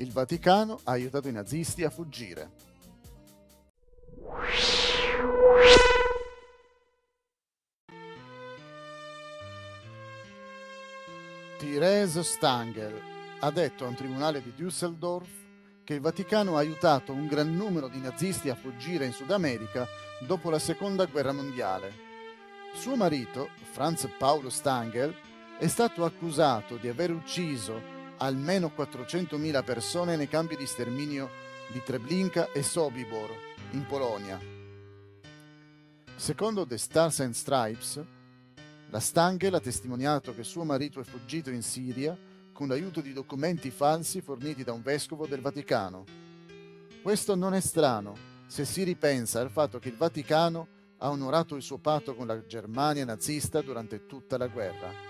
Il Vaticano ha aiutato i nazisti a fuggire. Therese Stangel ha detto a un tribunale di Düsseldorf che il Vaticano ha aiutato un gran numero di nazisti a fuggire in Sud America dopo la Seconda Guerra Mondiale. Suo marito, Franz Paolo Stangel, è stato accusato di aver ucciso almeno 400.000 persone nei campi di sterminio di Treblinka e Sobibor, in Polonia. Secondo The Stars and Stripes, la Stangel ha testimoniato che suo marito è fuggito in Siria con l'aiuto di documenti falsi forniti da un vescovo del Vaticano. Questo non è strano se si ripensa al fatto che il Vaticano ha onorato il suo patto con la Germania nazista durante tutta la guerra.